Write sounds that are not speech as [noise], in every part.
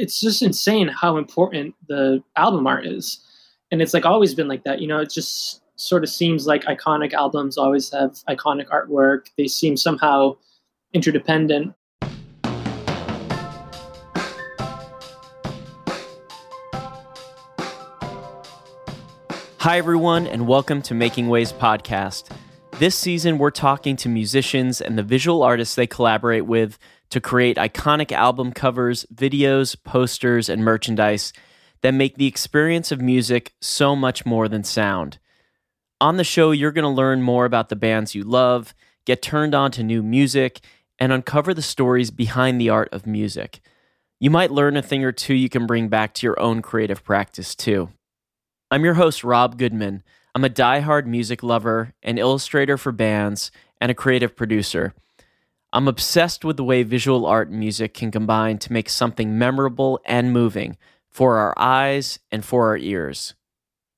it's just insane how important the album art is. And it's like always been like that. You know, it just sort of seems like iconic albums always have iconic artwork. They seem somehow interdependent. Hi, everyone, and welcome to Making Waves podcast. This season, we're talking to musicians and the visual artists they collaborate with to create iconic album covers, videos, posters, and merchandise that make the experience of music so much more than sound. On the show, you're going to learn more about the bands you love, get turned on to new music, and uncover the stories behind the art of music. You might learn a thing or two you can bring back to your own creative practice, too. I'm your host, Rob Goodman. I'm a die-hard music lover, an illustrator for bands, and a creative producer. I'm obsessed with the way visual art and music can combine to make something memorable and moving for our eyes and for our ears.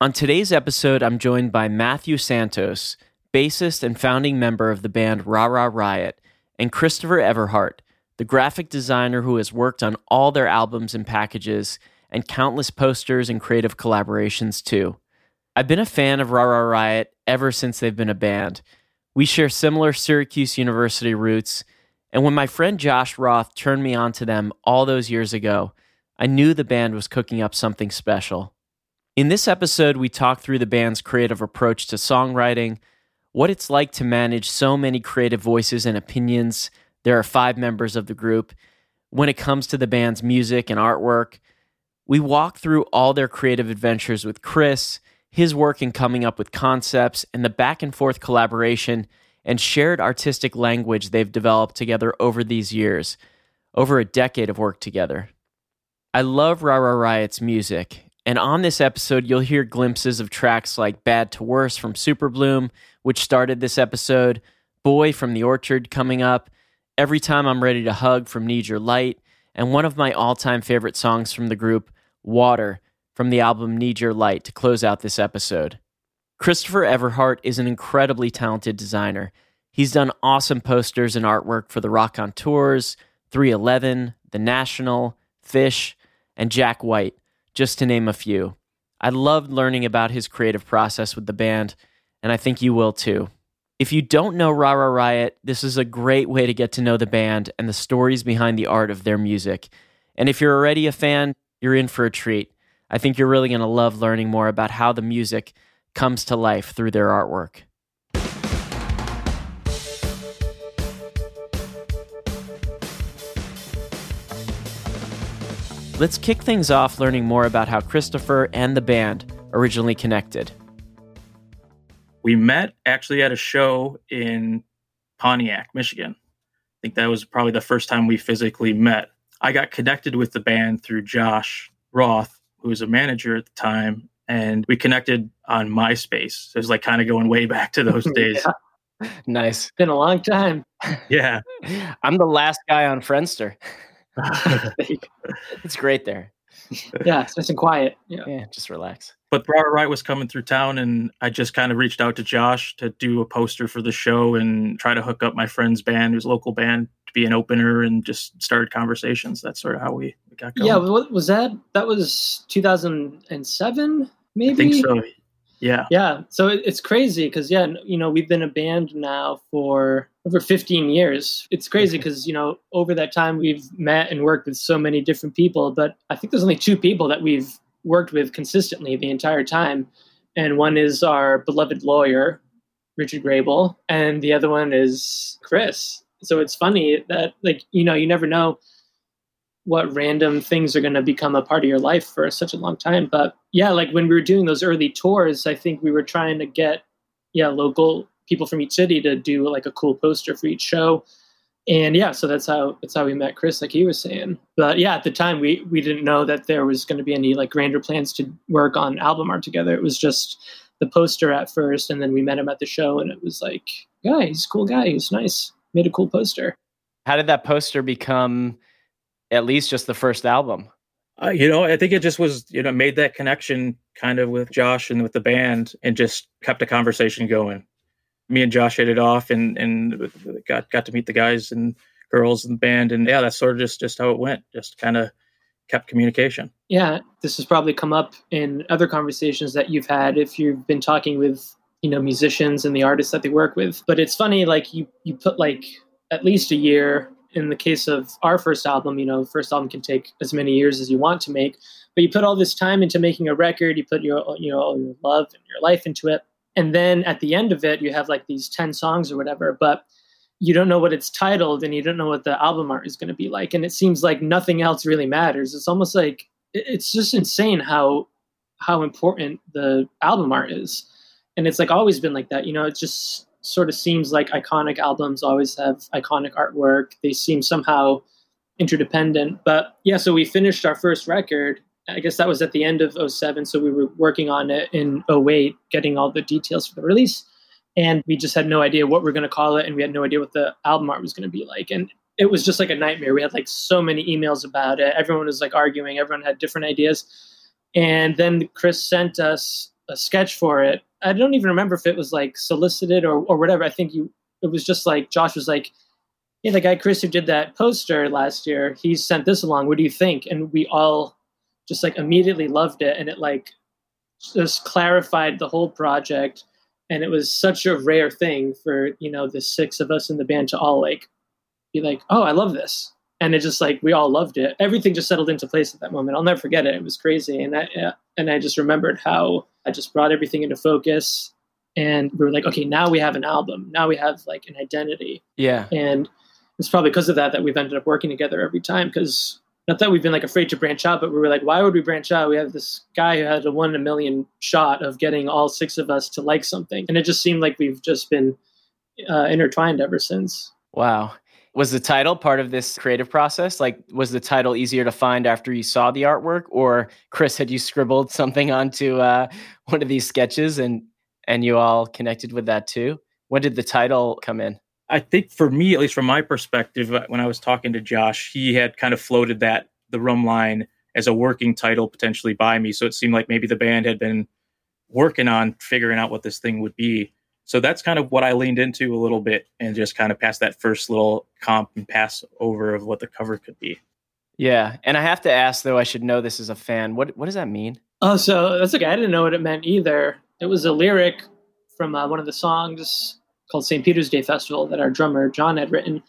On today's episode, I'm joined by Mathieu Santos, bassist and founding member of the band Ra Ra Riot, and Christopher Everhart, the graphic designer who has worked on all their albums and packages and countless posters and creative collaborations too. I've been a fan of Ra Ra Riot ever since they've been a band we share similar Syracuse University roots, and when my friend Josh Roth turned me on to them all those years ago, I knew the band was cooking up something special. In this episode, we talk through the band's creative approach to songwriting, what it's like to manage so many creative voices and opinions. There are five members of the group. When it comes to the band's music and artwork, we walk through all their creative adventures with Chris his work in coming up with concepts, and the back and forth collaboration and shared artistic language they've developed together over these years, over a decade of work together. I love Rara Ra Riot's music, and on this episode, you'll hear glimpses of tracks like Bad to Worse from Superbloom, which started this episode, Boy from the Orchard coming up, Every Time I'm Ready to Hug from Need Your Light, and one of my all time favorite songs from the group, Water from the album Need Your Light to close out this episode. Christopher Everhart is an incredibly talented designer. He's done awesome posters and artwork for the Raconteurs, 311, The National, Phish, and Jack White, just to name a few. I loved learning about his creative process with the band, and I think you will too. If you don't know Ra Ra Riot, this is a great way to get to know the band and the stories behind the art of their music. And if you're already a fan, you're in for a treat. I think you're really going to love learning more about how the music comes to life through their artwork. Let's kick things off learning more about how Christopher and the band originally connected. We met actually at a show in Pontiac, Michigan. I think that was probably the first time we physically met. I got connected with the band through Josh Roth, who was a manager at the time, and we connected on MySpace. So it was like kind of going way back to those [laughs] days. yeah. Nice. Been a long time. [laughs] Yeah. [laughs] I'm the last guy on Friendster. it's great there. Yeah, it's nice and quiet. Yeah. yeah, just relax. But Ra Ra Riot was coming through town, and I just kind of reached out to Josh to do a poster for the show and try to hook up my friend's band, who's local band, to be an opener, and just started conversations. That's sort of how we got going. Yeah, what was that? That was 2007, maybe. I think so. Yeah. Yeah. So it, it's crazy because yeah, you know, we've been a band now for over 15 years. It's crazy because you know, over that time we've met and worked with so many different people, but I think there's only two people that we've worked with consistently the entire time, and one is our beloved lawyer, Richard Grable, and the other one is Chris. So it's funny that like you know, you never know what random things are going to become a part of your life for such a long time. But yeah, like when we were doing those early tours, I think we were trying to get yeah local people from each city to do like a cool poster for each show. And yeah, so that's how that's how we met Chris, like he was saying. But yeah, at the time we we didn't know that there was going to be any like grander plans to work on album art together. It was just the poster at first, and then we met him at the show, and it was like, yeah, he's a cool guy. He's nice. Made a cool poster. How did that poster become? at least just the first album? Uh, you know, I think it just was, you know, made that connection kind of with Josh and with the band and just kept a conversation going. Me and Josh hit it off and, and got, got to meet the guys and girls in the band. And yeah, that's sort of just, just how it went. Just kind of kept communication. Yeah, this has probably come up in other conversations that you've had if you've been talking with you know musicians and the artists that they work with. But it's funny, like you you put like at least a year in the case of our first album. You know, first album can take as many years as you want to make, but you put all this time into making a record. You put your you know all your love and your life into it, and then at the end of it, you have like these ten songs or whatever, but you don't know what it's titled and you don't know what the album art is going to be like and it seems like nothing else really matters it's almost like it's just insane how how important the album art is and it's like always been like that you know it just sort of seems like iconic albums always have iconic artwork. They seem somehow interdependent. But yeah so we finished our first record. I guess that was at the end of 07 so we were working on it in 08 getting all the details for the release. And we just had no idea what we are going to call it and we had no idea what the album art was going to be like. And it was just like a nightmare. We had like so many emails about it. Everyone was like arguing. Everyone had different ideas. And then chris sent us a sketch for it. I don't even remember if it was like solicited or, or whatever. I think you it was just like josh was like yeah the guy chris who did that poster last year he sent this along. What do you think? And we all just like immediately loved it and it like just clarified the whole project. And it was such a rare thing for you know the six of us in the band to all like be like oh i love this. And it just like we all loved it. Everything just settled into place at that moment. I'll never forget it. It was crazy. And i and i just remembered how i just brought everything into focus and we were like okay now we have an album now we have like an identity yeah and it's probably because of that that we've ended up working together every time because not that we've been like afraid to branch out, but we were like, why would we branch out? We have this guy who had a one in a million shot of getting all six of us to like something, and it just seemed like we've just been uh, intertwined ever since. Wow. Was the title part of this creative process? Like, was the title easier to find after you saw the artwork, or Chris, had you scribbled [laughs] something onto uh, one of these sketches and and you all connected with that too? When did the title come in? I think for me, at least from my perspective, uh, when I was talking to Josh, he had kind of floated that the rhumb line as a working title potentially by me. So it seemed like maybe the band had been working on figuring out what this thing would be. So that's kind of what I leaned into a little bit and just kind of passed that first little comp and pass over of what the cover could be. Yeah. And I have to ask though, I should know this as a fan. What what does that mean? Oh, so that's okay. I didn't know what it meant either. It was a lyric from uh, one of the songs called St. Peter's Day Festival that our drummer John had written,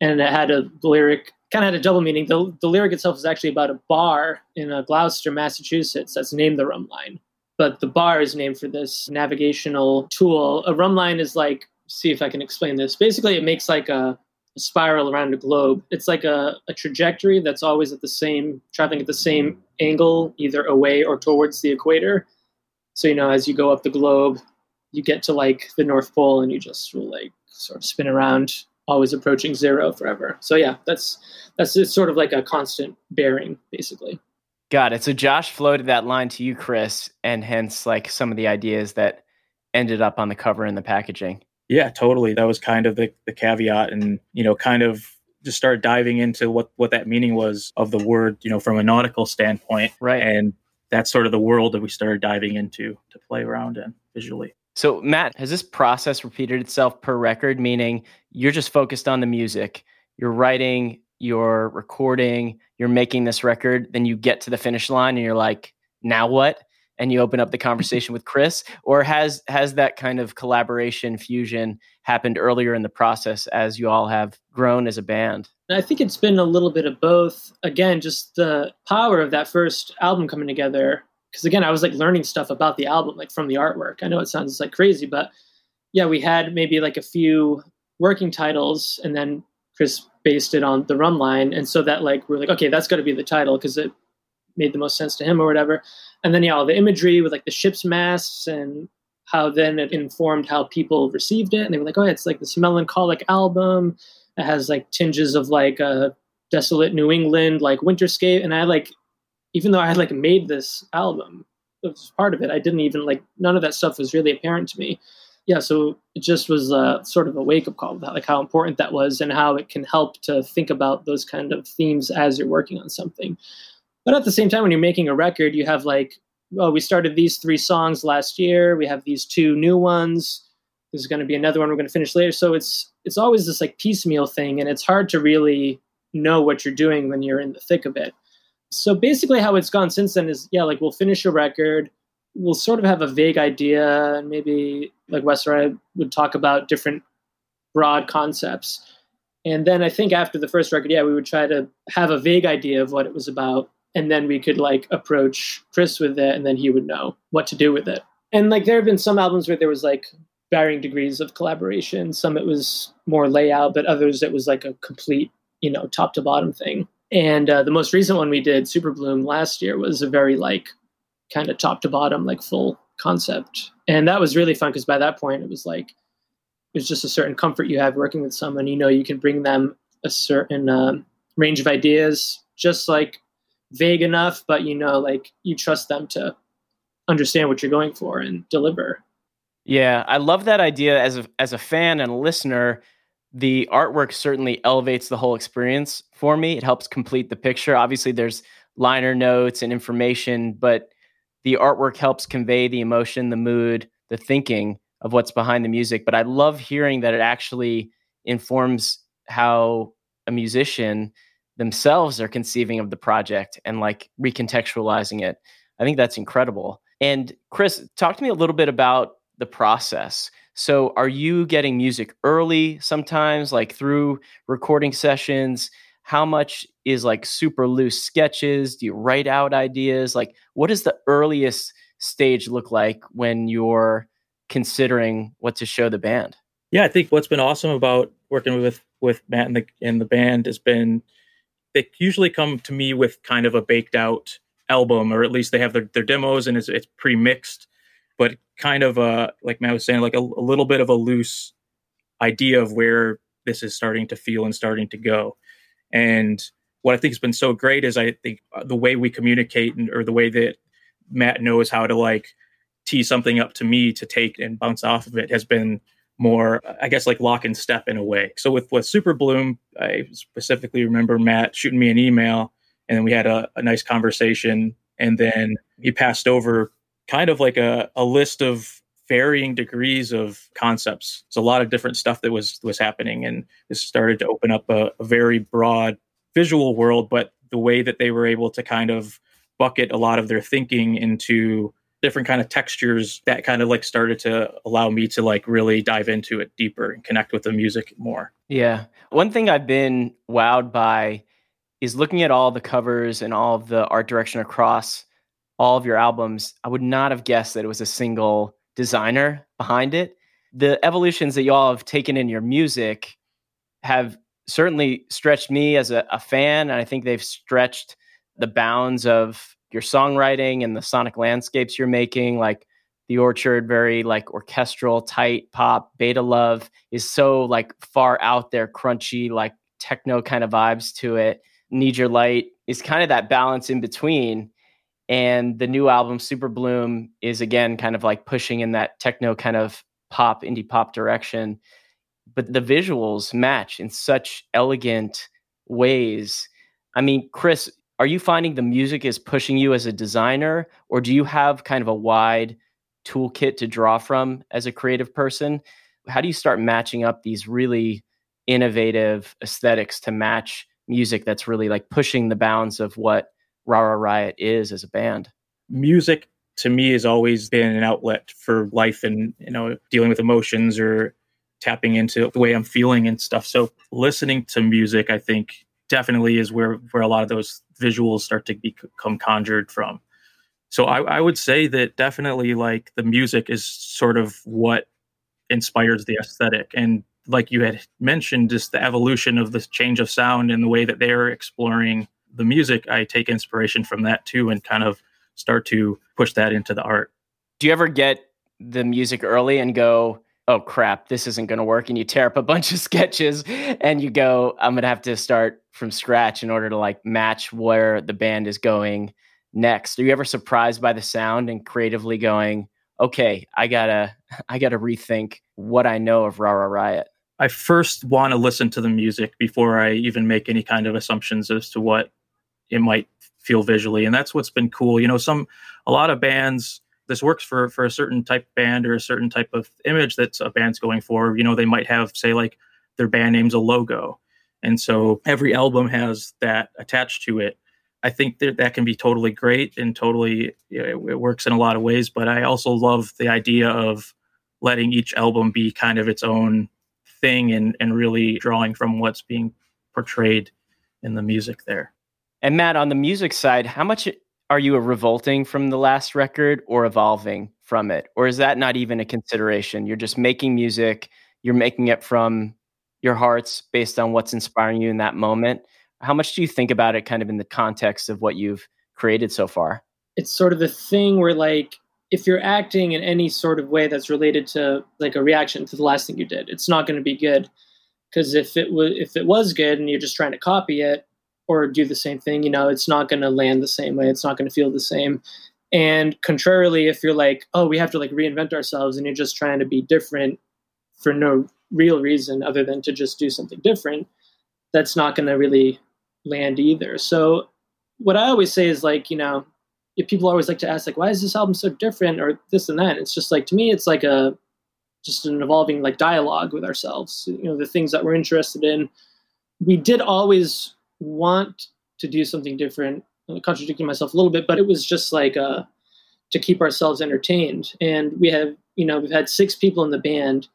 and it had a lyric kind of had a double meaning. The, the lyric itself is actually about a bar in uh, Gloucester, Massachusetts, that's named the Rhumb Line, but the bar is named for this navigational tool. A rhumb line is like, see if I can explain this. Basically, it makes like a, a spiral around a globe. It's like a, a trajectory that's always at the same, traveling at the same angle, either away or towards the equator. So, you know, as you go up the globe, you get to like the North Pole and you just will like sort of spin around, always approaching zero forever. So yeah, that's that's it's sort of like a constant bearing, basically. Got it. So Josh floated that line to you, Chris, and hence like some of the ideas that ended up on the cover and the packaging. Yeah, totally. That was kind of the, the caveat and, you know, kind of just start diving into what, what that meaning was of the word, you know, from a nautical standpoint. Right. And that's sort of the world that we started diving into to play around in visually. So, Matt, has this process repeated itself per record? Meaning you're just focused on the music, you're writing, you're recording, you're making this record, then you get to the finish line and you're like, now what? And you open up the [laughs] conversation with Chris, or has has that kind of collaboration fusion happened earlier in the process as you all have grown as a band? I think it's been a little bit of both. Again, just the power of that first album coming together because again, I was like learning stuff about the album, like from the artwork. I know it sounds like crazy, but yeah, we had maybe like a few working titles, and then Chris based it on the rhumb line, and so that like we're like, okay, that's got to be the title because it made the most sense to him or whatever. And then yeah, all the imagery with like the ship's masts and how then it informed how people received it, and they were like, oh, it's like this melancholic album. It has like tinges of like a desolate New England like winterscape, and I like even though I had like made this album, it was part of it. I didn't even like none of that stuff was really apparent to me. Yeah, so it just was a, sort of a wake up call about like how important that was and how it can help to think about those kind of themes as you're working on something. But at the same time, when you're making a record, you have like, well, we started these three songs last year. We have these two new ones. There's going to be another one we're going to finish later. So it's it's always this like piecemeal thing, and it's hard to really know what you're doing when you're in the thick of it. So basically, how it's gone since then is yeah, like we'll finish a record, we'll sort of have a vague idea, and maybe like Wes or I would talk about different broad concepts. And then I think after the first record, yeah, we would try to have a vague idea of what it was about. And then we could like approach Chris with it, and then he would know what to do with it. And like there have been some albums where there was like varying degrees of collaboration. Some it was more layout, but others it was like a complete, you know, top to bottom thing. And uh, the most recent one we did, Super Bloom, last year was a very like kind of top to bottom, like full concept. And that was really fun because by that point it was like it was just a certain comfort you have working with someone. You know, you can bring them a certain um, range of ideas, just like vague enough, but you know, like you trust them to understand what you're going for and deliver. Yeah, I love that idea as a as a fan and a listener. The artwork certainly elevates the whole experience for me. It helps complete the picture. Obviously, there's liner notes and information, but the artwork helps convey the emotion, the mood, the thinking of what's behind the music. But I love hearing that it actually informs how a musician themselves are conceiving of the project and like recontextualizing it. I think that's incredible. And Chris, talk to me a little bit about the process. So, are you getting music early sometimes, like through recording sessions? How much is like super loose sketches? Do you write out ideas? Like, what does the earliest stage look like when you're considering what to show the band? Yeah, I think what's been awesome about working with with Matt and the and the band has been they usually come to me with kind of a baked out album, or at least they have their, their demos and it's, it's pre mixed, but kind of a like Matt was saying, like a, a little bit of a loose idea of where this is starting to feel and starting to go. And what I think has been so great is I think uh, the way we communicate and, or the way that Matt knows how to like tee something up to me to take and bounce off of it has been more, I guess, like lock and step in a way. So with with Super Bloom, I specifically remember Matt shooting me an email, and then we had a, a nice conversation, and then he passed over kind of like a, a list of varying degrees of concepts. It's a lot of different stuff that was was happening, and this started to open up a, a very broad visual world. But the way that they were able to kind of bucket a lot of their thinking into different kind of textures that kind of like started to allow me to like really dive into it deeper and connect with the music more. Yeah. One thing I've been wowed by is looking at all the covers and all of the art direction across all of your albums. I would not have guessed that it was a single designer behind it. The evolutions that y'all have taken in your music have certainly stretched me as a, a fan, and I think they've stretched the bounds of your songwriting and the sonic landscapes you're making like the orchard very like orchestral tight pop beta love is so like far out there crunchy like techno kind of vibes to it. Need your light is kind of that balance in between and the new album super bloom is again kind of like pushing in that techno kind of pop indie pop direction but the visuals match in such elegant ways. I mean chris are you finding the music is pushing you as a designer or do you have kind of a wide toolkit to draw from as a creative person? How do you start matching up these really innovative aesthetics to match music that's really like pushing the bounds of what Ra Ra Riot is as a band? Music to me has always been an outlet for life and you know dealing with emotions or tapping into the way i'm feeling and stuff. So listening to music i think definitely is where where a lot of those visuals start to become conjured from. So I, I would say that definitely like the music is sort of what inspires the aesthetic. And like you had mentioned just the evolution of this change of sound and the way that they're exploring the music i take inspiration from that too and kind of start to push that into the art. Do you ever get the music early and go oh crap, this isn't going to work. And you tear up a bunch of [laughs] sketches and you go, I'm going to have to start from scratch in order to like match where the band is going next. Are you ever surprised by the sound and creatively going, okay, I gotta, [laughs] I gotta rethink what I know of Ra Ra Riot? I first want to listen to the music before I even make any kind of assumptions as to what it might feel visually. And that's what's been cool. You know, some, a lot of bands, this works for for a certain type of band or a certain type of image that a band's going for. You know, they might have say like their band name's a logo, and so every album has that attached to it. I think that that can be totally great and totally you know, it works in a lot of ways. But I also love the idea of letting each album be kind of its own thing and and really drawing from what's being portrayed in the music there. And Matt, on the music side, how much are you revolting from the last record or evolving from it? Or is that not even a consideration? You're just making music, you're making it from your hearts based on what's inspiring you in that moment. How much do you think about it kind of in the context of what you've created so far? It's sort of the thing where like if you're acting in any sort of way that's related to like a reaction to the last thing you did, it's not going to be good. Because if it was if it was good and you're just trying to copy it or do the same thing, you know, it's not going to land the same way. It's not going to feel the same. And contrarily, if you're like, oh, we have to like reinvent ourselves, and you're just trying to be different for no real reason other than to just do something different, that's not going to really land either. So what I always say is like, you know, if people always like to ask like why is this album so different or this and that it's just like to me it's like a just an evolving like dialogue with ourselves you know the things that we're interested in we did always want to do something different contradicting myself a little bit but it was just like uh to keep ourselves entertained. And we have you know we've had six people in the band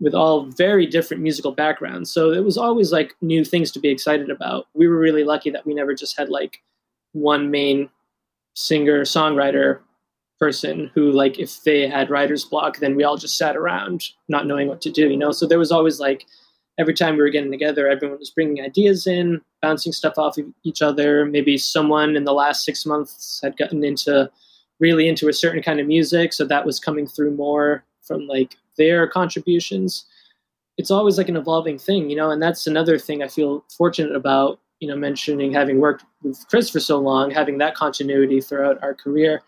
with all very different musical backgrounds. So it was always like new things to be excited about. We were really lucky that we never just had like one main singer songwriter person who like if they had writer's block then we all just sat around not knowing what to do you know? So there was always like every time we were getting together everyone was bringing ideas in bouncing stuff off of each other maybe someone in the last six months had gotten into really into a certain kind of music so that was coming through more from like their contributions it's always like an evolving thing you know and that's another thing i feel fortunate about you know, mentioning having worked with Chris for so long, having that continuity throughout our career,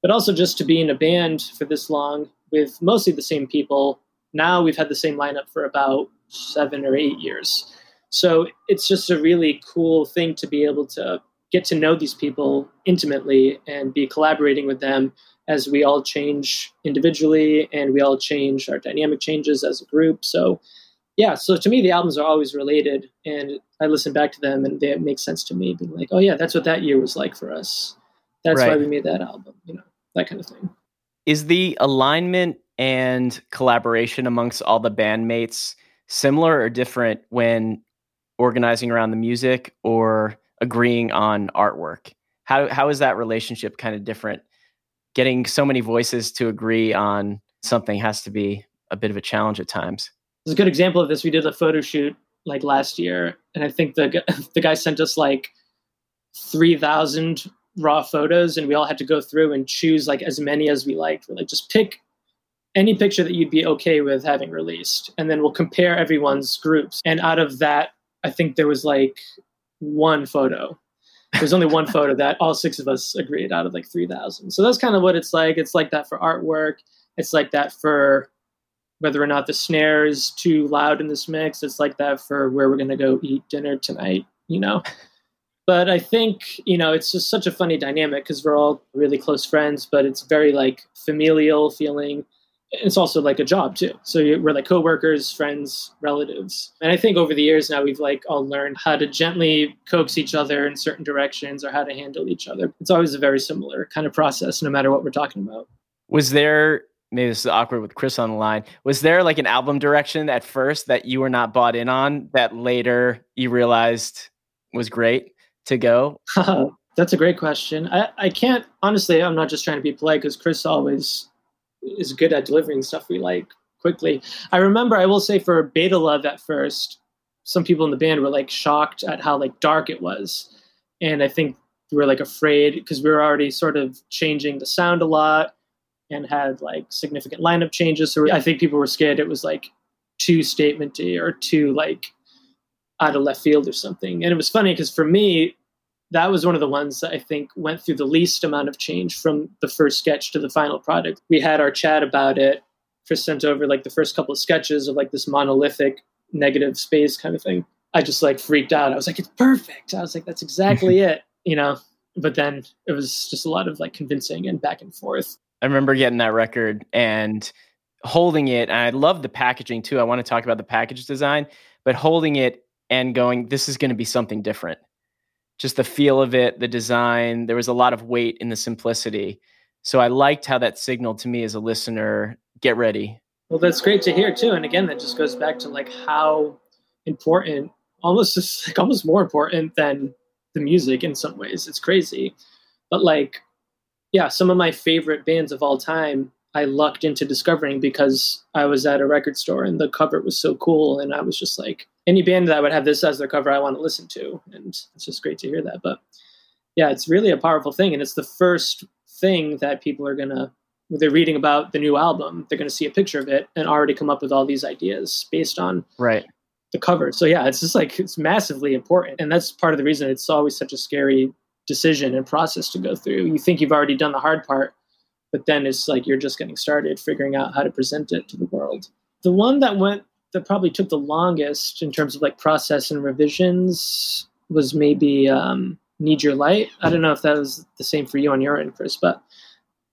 but also just to be in a band for this long with mostly the same people. Now we've had the same lineup for about seven or eight years. So it's just a really cool thing to be able to get to know these people intimately and be collaborating with them as we all change individually and we all change our dynamic changes as a group. So yeah, so to me, the albums are always related, and I listen back to them, and they make sense to me, being like, oh yeah, that's what that year was like for us. That's right. why we made that album, you know, that kind of thing. Is the alignment and collaboration amongst all the bandmates similar or different when organizing around the music or agreeing on artwork? How how is that relationship kind of different? Getting so many voices to agree on something has to be a bit of a challenge at times. There's a good example of this. We did a photo shoot like last year, and I think the [laughs] the guy sent us like three thousand raw photos, and we all had to go through and choose like as many as we liked. Like, just pick any picture that you'd be okay with having released, and then we'll compare everyone's groups. And out of that, I think there was like one photo. There's only one [laughs] photo that all six of us agreed out of like 3,000. So that's kind of what it's like. It's like that for artwork. It's like that for whether or not the snare is too loud in this mix. It's like that for where we're going to go eat dinner tonight, you know? [laughs] But I think, you know, it's just such a funny dynamic because we're all really close friends, but it's very like familial feeling. It's also like a job too. So we're like coworkers, friends, relatives. And I think over the years now we've like all learned how to gently coax each other in certain directions or how to handle each other. It's always a very similar kind of process, no matter what we're talking about. Was there maybe this is awkward with Chris on the line. Was there like an album direction at first that you were not bought in on that later you realized was great to go? [laughs] That's a great question. I, I can't honestly. I'm not just trying to be polite because Chris always is good at delivering stuff we like quickly. I remember I will say for Beta Love at first, some people in the band were like shocked at how like dark it was, and I think we were like afraid because we were already sort of changing the sound a lot and had like significant lineup changes. So I think people were scared it was like too statementy or too like out of left field or something. And it was funny because for me, that was one of the ones that I think went through the least amount of change from the first sketch to the final product. We had our chat about it. Chris sent over like the first couple of sketches of like this monolithic negative space kind of thing. I just like freaked out. I was like, it's perfect. I was like, that's exactly [laughs] it, you know? But then it was just a lot of like convincing and back and forth. I remember getting that record and holding it. And I love the packaging too. I want to talk about the package design, but holding it and going, this is going to be something different. Just the feel of it, the design. There was a lot of weight in the simplicity. So I liked how that signaled to me as a listener, get ready. Well, that's great to hear too. And again, that just goes back to like how important, almost just like almost more important than the music in some ways. It's crazy. But like, yeah, some of my favorite bands of all time I lucked into discovering because I was at a record store and the cover was so cool. And I was just like, any band that would have this as their cover, I want to listen to. And it's just great to hear that. But yeah, it's really a powerful thing. And it's the first thing that people are going to, they're reading about the new album, they're going to see a picture of it and already come up with all these ideas based on right the cover. So yeah, it's just like, it's massively important. And that's part of the reason it's always such a scary decision and process to go through. You think you've already done the hard part but then it's like you're just getting started figuring out how to present it to the world. The one that went that probably took the longest in terms of like process and revisions was maybe um, Need Your Light. I don't know if that was the same for you on your end, Chris, but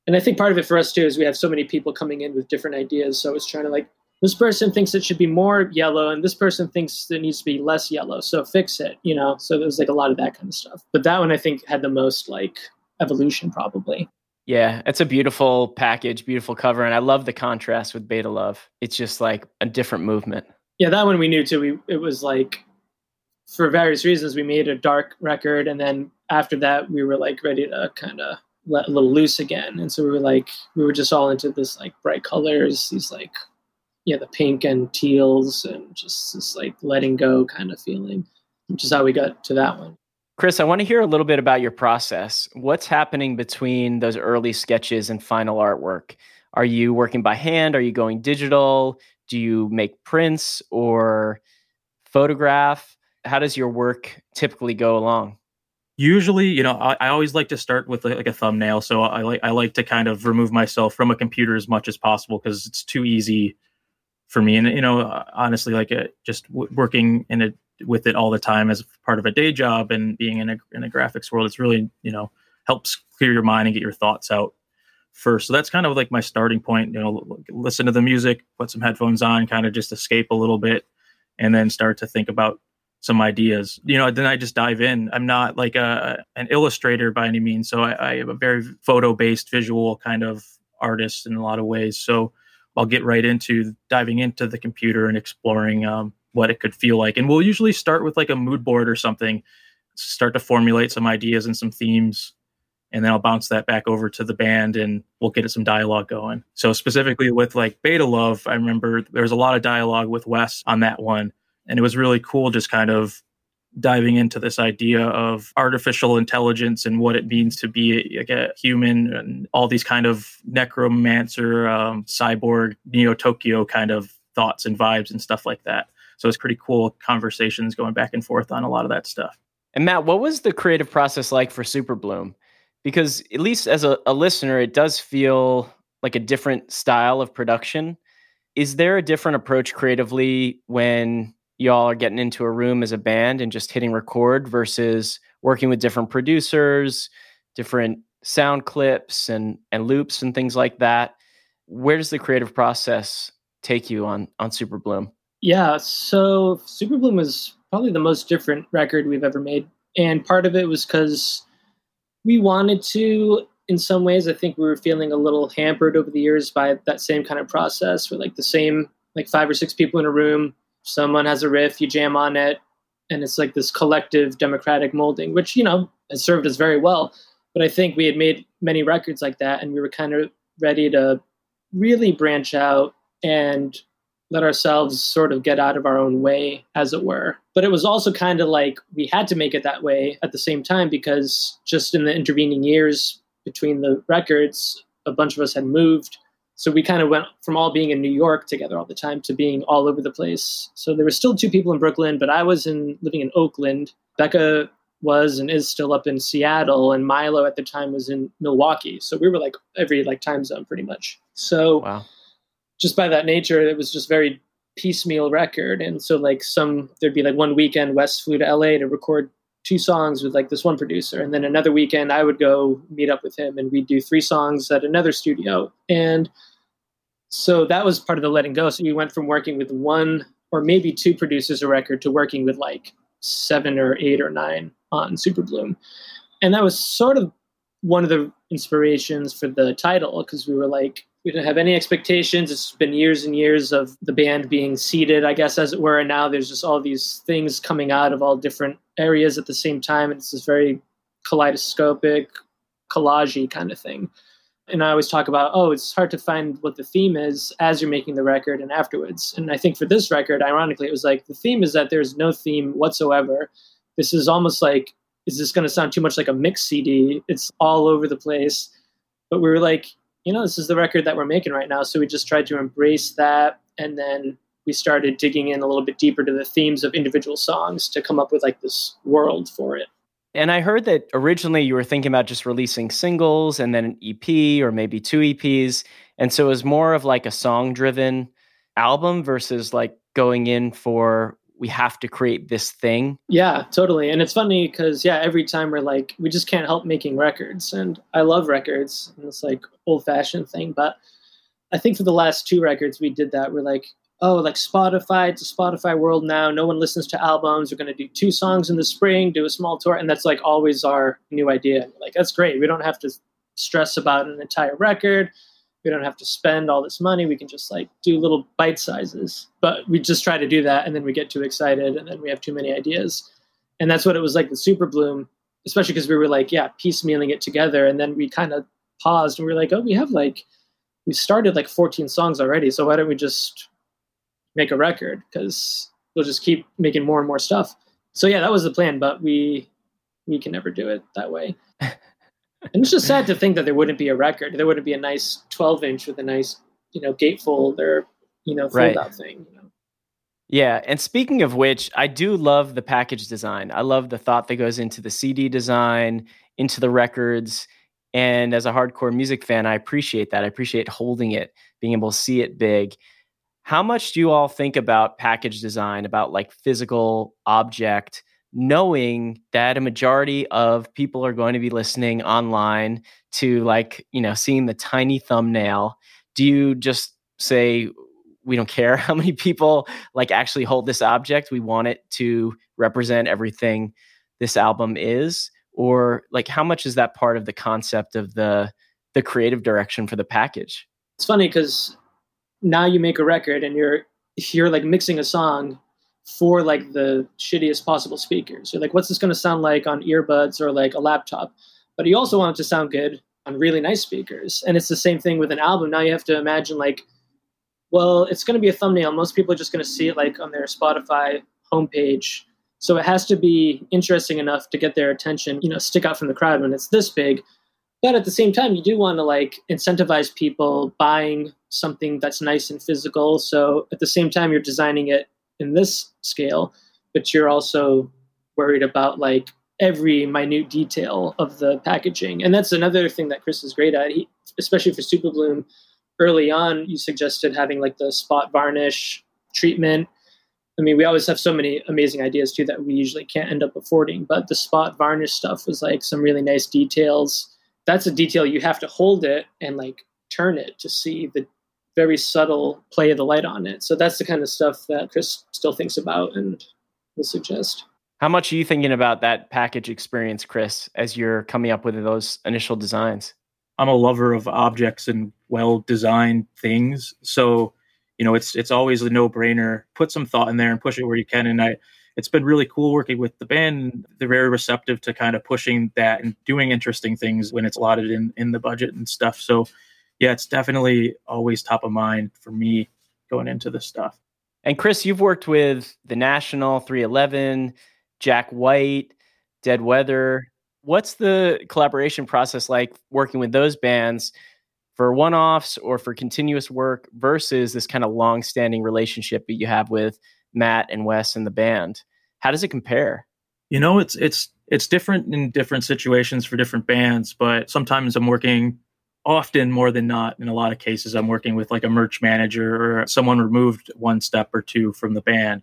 and I think part of it for us too is we have so many people coming in with different ideas. So it's trying to like this person thinks it should be more yellow and this person thinks it needs to be less yellow. So fix it, you know. So there's like a lot of that kind of stuff. But that one I think had the most like evolution probably. Yeah, it's a beautiful package, beautiful cover, and I love the contrast with Beta Love. It's just like a different movement. Yeah, that one we knew too. We it was like for various reasons we made a dark record, and then after that we were like ready to kind of let a little loose again, and so we were like we were just all into this like bright colors, these like yeah the pink and teals, and just this like letting go kind of feeling, which is how we got to that one. Chris, I want to hear a little bit about your process. What's happening between those early sketches and final artwork? Are you working by hand? Are you going digital? Do you make prints or photograph? How does your work typically go along? Usually, you know, I, I always like to start with like a thumbnail. So I like I like to kind of remove myself from a computer as much as possible because it's too easy for me. And you know, honestly, like uh, just w- working in a with it all the time as part of a day job and being in a, in a graphics world it's really you know helps clear your mind and get your thoughts out first. So that's kind of like my starting point you know listen to the music put some headphones on kind of just escape a little bit and then start to think about some ideas. You know then i just dive in. I'm not like a an illustrator by any means so i, I am a very photo based visual kind of artist in a lot of ways. So i'll get right into diving into the computer and exploring um, what it could feel like. And we'll usually start with like a mood board or something, start to formulate some ideas and some themes. And then I'll bounce that back over to the band and we'll get some dialogue going. So, specifically with like Beta Love, I remember there was a lot of dialogue with Wes on that one. And it was really cool just kind of diving into this idea of artificial intelligence and what it means to be like a human and all these kind of Neuromancer, um, cyborg, Neo Tokyo kind of thoughts and vibes and stuff like that. So it's pretty cool conversations going back and forth on a lot of that stuff. And Matt, what was the creative process like for Super Bloom? Because at least as a, a listener, it does feel like a different style of production. Is there a different approach creatively when y'all are getting into a room as a band and just hitting record versus working with different producers, different sound clips and and loops and things like that? Where does the creative process take you on on Super Bloom? Yeah, so Super Bloom was probably the most different record we've ever made. And part of it was because we wanted to, in some ways, I think we were feeling a little hampered over the years by that same kind of process where, like, the same, like, five or six people in a room, someone has a riff, you jam on it, and it's like this collective democratic molding, which, you know, has served us very well. But I think we had made many records like that, and we were kind of ready to really branch out and let ourselves sort of get out of our own way, as it were. But it was also kind of like we had to make it that way at the same time because just in the intervening years between the records, a bunch of us had moved. So we kind of went from all being in New York together all the time to being all over the place. So there were still two people in Brooklyn, but I was in living in Oakland. Becca was and is still up in Seattle, and Milo at the time was in Milwaukee. So we were like every like time zone pretty much. So wow just by that nature, it was just very piecemeal record. And so like some there'd be like one weekend Wes flew to LA to record two songs with like this one producer. And then another weekend I would go meet up with him and we'd do three songs at another studio. And so that was part of the letting go. So we went from working with one or maybe two producers a record to working with like seven or eight or nine on Super Bloom. And that was sort of one of the inspirations for the title because we were like, we didn't have any expectations. It's been years and years of the band being seated, I guess, as it were. And now there's just all these things coming out of all different areas at the same time. And it's this very kaleidoscopic, collagey kind of thing. And I always talk about, oh, it's hard to find what the theme is as you're making the record and afterwards. And I think for this record, ironically, it was like the theme is that there's no theme whatsoever. This is almost like, is this going to sound too much like a mix CD? It's all over the place. But we were like, you know, this is the record that we're making right now. So we just tried to embrace that. And then we started digging in a little bit deeper to the themes of individual songs to come up with like this world for it. And I heard that originally you were thinking about just releasing singles and then an EP or maybe two EPs. And so it was more of like a song driven album versus like going in for we have to create this thing. Yeah, totally. And it's funny because yeah, every time we're like, we just can't help making records, and I love records, and it's like old fashioned thing. But I think for the last two records we did that. We're like, oh, like Spotify, it's a Spotify world now. No one listens to albums. We're to do two songs in the spring, do a small tour, and that's like always our new idea. Like that's great. We don't have to stress about an entire record we don't have to spend all this money. We can just like do little bite sizes. But we just try to do that and then we get too excited and then we have too many ideas. And that's what it was like with Super Bloom, especially because we were like, yeah, piecemealing it together. And then we kind of paused and we were like, oh, we have like, we started like 14 songs already. So why don't we just make a record? Because we'll just keep making more and more stuff. So yeah, that was the plan, but we we can never do it that way. And it's just sad to think that there wouldn't be a record. There wouldn't be a nice 12 inch with a nice, you know, gatefold or, you know, fold right. out thing. You know? Yeah. And speaking of which, I do love the package design. I love the thought that goes into the CD design, into the records. And as a hardcore music fan, I appreciate that. I appreciate holding it, being able to see it big. How much do you all think about package design, about like physical object? Knowing that a majority of people are going to be listening online to like you know seeing the tiny thumbnail. Do you just say we don't care [laughs] how many people like actually hold this object. We want it to represent everything this album is or like how much is that part of the concept of the the creative direction for the package? It's funny because now you make a record and you're you're like mixing a song for like the shittiest possible speakers. You're like, what's this going to sound like on earbuds or like a laptop? But you also want it to sound good on really nice speakers. And it's the same thing with an album. Now you have to imagine like, well, it's going to be a thumbnail. Most people are just going to see it like on their Spotify homepage. So it has to be interesting enough to get their attention, you know, stick out from the crowd when it's this big. But at the same time, you do want to like incentivize people buying something that's nice and physical. So at the same time, you're designing it in this scale, but you're also worried about like every minute detail of the packaging. And that's another thing that Chris is great at, he, especially for Super Bloom. Early on, you suggested having like the spot varnish treatment. I mean, we always have so many amazing ideas too that we usually can't end up affording. But the spot varnish stuff was like some really nice details. That's a detail you have to hold it and like turn it to see the very subtle play of the light on it. So that's the kind of stuff that Chris still thinks about and will suggest. How much are you thinking about that package experience, Chris, as you're coming up with those initial designs? I'm a lover of objects and well designed things. So, you know, it's it's always a no brainer. Put some thought in there and push it where you can. And I it's been really cool working with the band. They're very receptive to kind of pushing that and doing interesting things when it's allotted in, in the budget and stuff. So yeah, it's definitely always top of mind for me going into this stuff. And Chris, you've worked with The National, 311, Jack White, Dead Weather. What's the collaboration process like working with those bands for one offs or for continuous work versus this kind of long standing relationship that you have with Matt and Wes and the band? How does it compare? You know, it's it's it's different in different situations for different bands, but sometimes I'm working often more than not in a lot of cases i'm working with like a merch manager or someone removed one step or two from the band.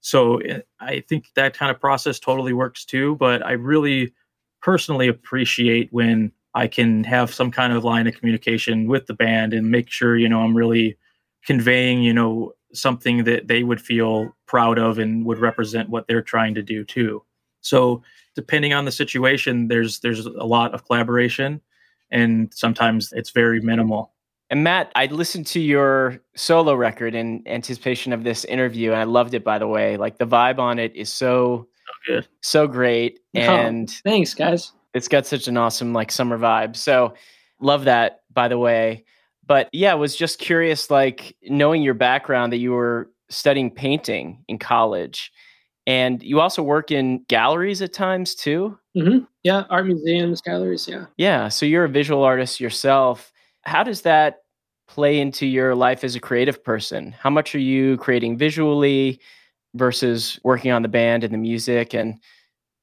So eh, i think that kind of process totally works too but i really personally appreciate when i can have some kind of line of communication with the band and make sure you know i'm really conveying you know something that they would feel proud of and would represent what they're trying to do too. So depending on the situation, there's there's a lot of collaboration, and sometimes it's very minimal. And Matt, I listened to your solo record in anticipation of this interview, and I loved it. By the way, like the vibe on it is so so good, so great, oh, and oh, thanks, guys. It's got such an awesome like summer vibe. So love that. By the way, but yeah, I was just curious, like knowing your background that you were studying painting in college, and you also work in galleries at times too. Mm-hmm. Yeah, art museums, galleries. Yeah. Yeah. So you're a visual artist yourself how does that play into your life as a creative person? How much are you creating visually versus working on the band and the music? And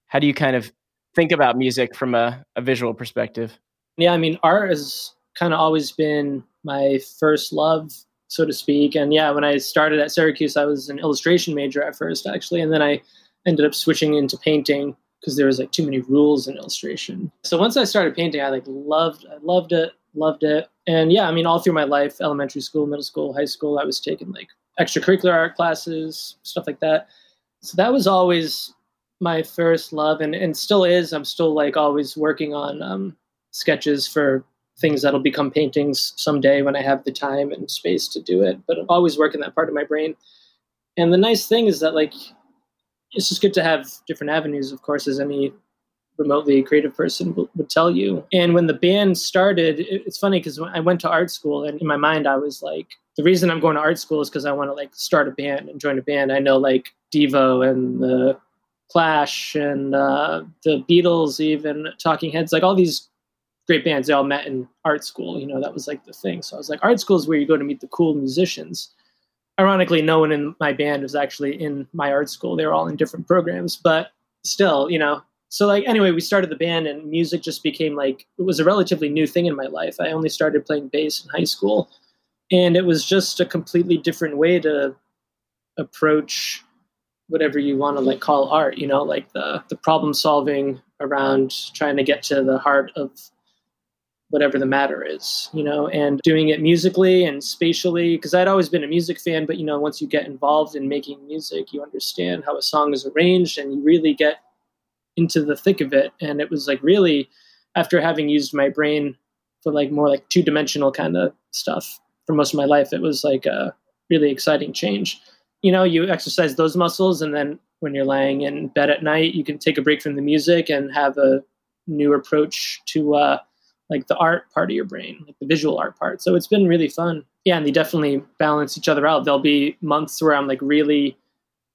how do you kind of think about music from a, a visual perspective? Yeah, I mean, art has kind of always been my first love, so to speak. And yeah, when I started at Syracuse, I was an illustration major at first, actually. And then I ended up switching into painting because there was like too many rules in illustration. So once I started painting, I like loved, I loved it loved it. And yeah, I mean, all through my life, elementary school, middle school, high school, I was taking like extracurricular art classes, stuff like that. So that was always my first love and, and still is. I'm still like always working on um, sketches for things that'll become paintings someday when I have the time and space to do it. But I'm always working that part of my brain. And the nice thing is that like it's just good to have different avenues, of course, as any remotely creative person w- would tell you. And when the band started, it, it's funny because I went to art school, and in my mind, I was like, the reason I'm going to art school is because I want to like start a band and join a band. I know like Devo and the Clash and uh, the Beatles, even Talking Heads, like all these great bands. They all met in art school. You know, that was like the thing. So I was like, art school is where you go to meet the cool musicians. Ironically, no one in my band was actually in my art school. They were all in different programs, but still, you know, so like anyway we started the band and music just became like it was a relatively new thing in my life i only started playing bass in high school and it was just a completely different way to approach whatever you want to like call art you know like the the problem solving around trying to get to the heart of whatever the matter is you know and doing it musically and spatially because i'd always been a music fan but you know once you get involved in making music you understand how a song is arranged and you really get into the thick of it. And it was like really after having used my brain for like more like two dimensional kind of stuff for most of my life, it was like a really exciting change. You know, you exercise those muscles, and then when you're laying in bed at night, you can take a break from the music and have a new approach to uh, like the art part of your brain, like the visual art part. So it's been really fun. Yeah, and they definitely balance each other out. There'll be months where I'm like really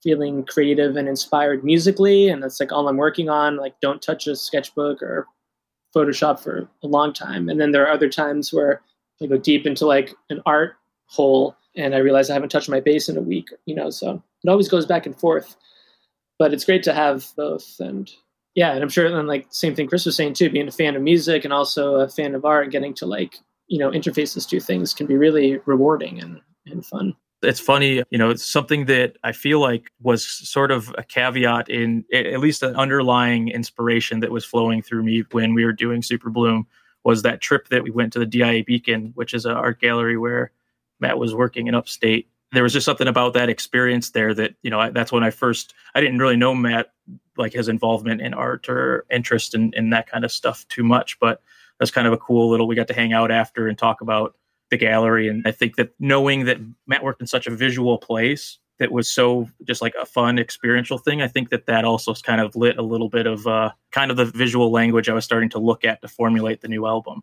feeling creative and inspired musically and that's like all i'm working on like don't touch a sketchbook or photoshop for a long time and then there are other times where i go deep into like an art hole and i realize i haven't touched my bass in a week you know so it always goes back and forth but it's great to have both and yeah and i'm sure and like same thing chris was saying too being a fan of music and also a fan of art getting to like you know interface those two things can be really rewarding and, and fun it's funny, you know, it's something that I feel like was sort of a caveat in at least an underlying inspiration that was flowing through me when we were doing Super Bloom was that trip that we went to the DIA Beacon, which is an art gallery where Matt was working in upstate. There was just something about that experience there that, you know, that's when I first, I didn't really know Matt, like his involvement in art or interest in, in that kind of stuff too much. But that's kind of a cool little, we got to hang out after and talk about the gallery. And I think that knowing that Matt worked in such a visual place that was so just like a fun experiential thing, I think that that also kind of lit a little bit of uh, kind of the visual language I was starting to look at to formulate the new album.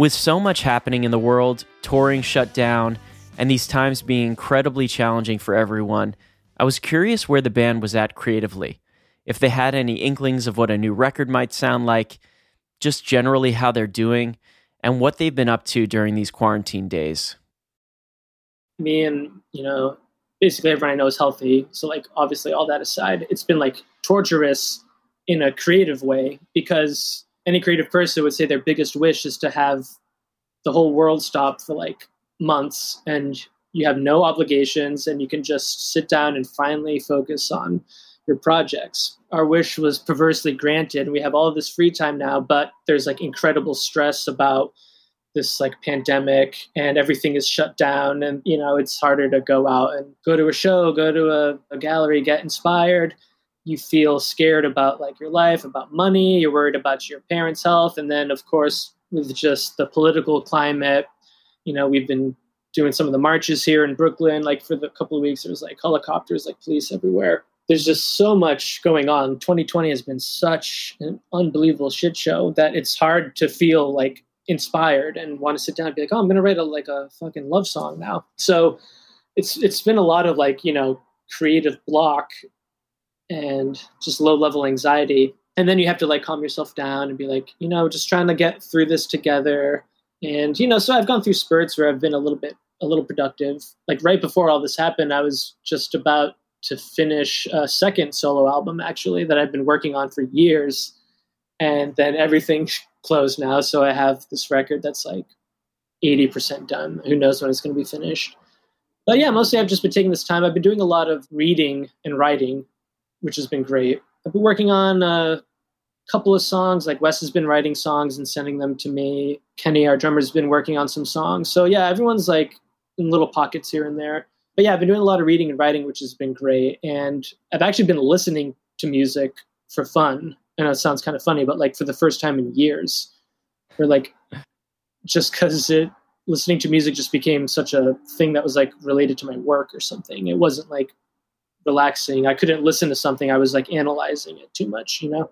With so much happening in the world, touring shut down, and these times being incredibly challenging for everyone, I was curious where the band was at creatively. If they had any inklings of what a new record might sound like, just generally how they're doing, and what they've been up to during these quarantine days. Me and, you know, basically everyone I know is healthy. So, like, obviously, all that aside, it's been like torturous in a creative way because any creative person would say their biggest wish is to have the whole world stop for like months and you have no obligations and you can just sit down and finally focus on your projects. Our wish was perversely granted. We have all this free time now, but there's like incredible stress about this like pandemic and everything is shut down and you know it's harder to go out and go to a show go to a, a gallery get inspired you feel scared about like your life about money you're worried about your parents health and then of course with just the political climate you know we've been doing some of the marches here in brooklyn like for the couple of weeks there was like helicopters like police everywhere there's just so much going on 2020 has been such an unbelievable shit show that it's hard to feel like inspired and want to sit down and be like, oh, I'm gonna write a like a fucking love song now. So it's it's been a lot of like you know creative block and just low level anxiety, and then you have to like calm yourself down and be like, you know, just trying to get through this together. And you know, so I've gone through spurts where I've been a little bit a little productive. Like right before all this happened, I was just about to finish a second solo album actually that I've been working on for years. And then everything [laughs] closed now, so I have this record that's like 80% done. Who knows when it's going to be finished? But yeah, mostly I've just been taking this time. I've been doing a lot of reading and writing, which has been great. I've been working on a couple of songs. Like Wes has been writing songs and sending them to me. Kenny, our drummer, has been working on some songs. So yeah, everyone's like in little pockets here and there. But yeah, I've been doing a lot of reading and writing, which has been great. And I've actually been listening to music for fun I know it sounds kind of funny, but like for the first time in years, or like just because it listening to music just became such a thing that was like related to my work or something. It wasn't like relaxing. I couldn't listen to something. I was like analyzing it too much, you know.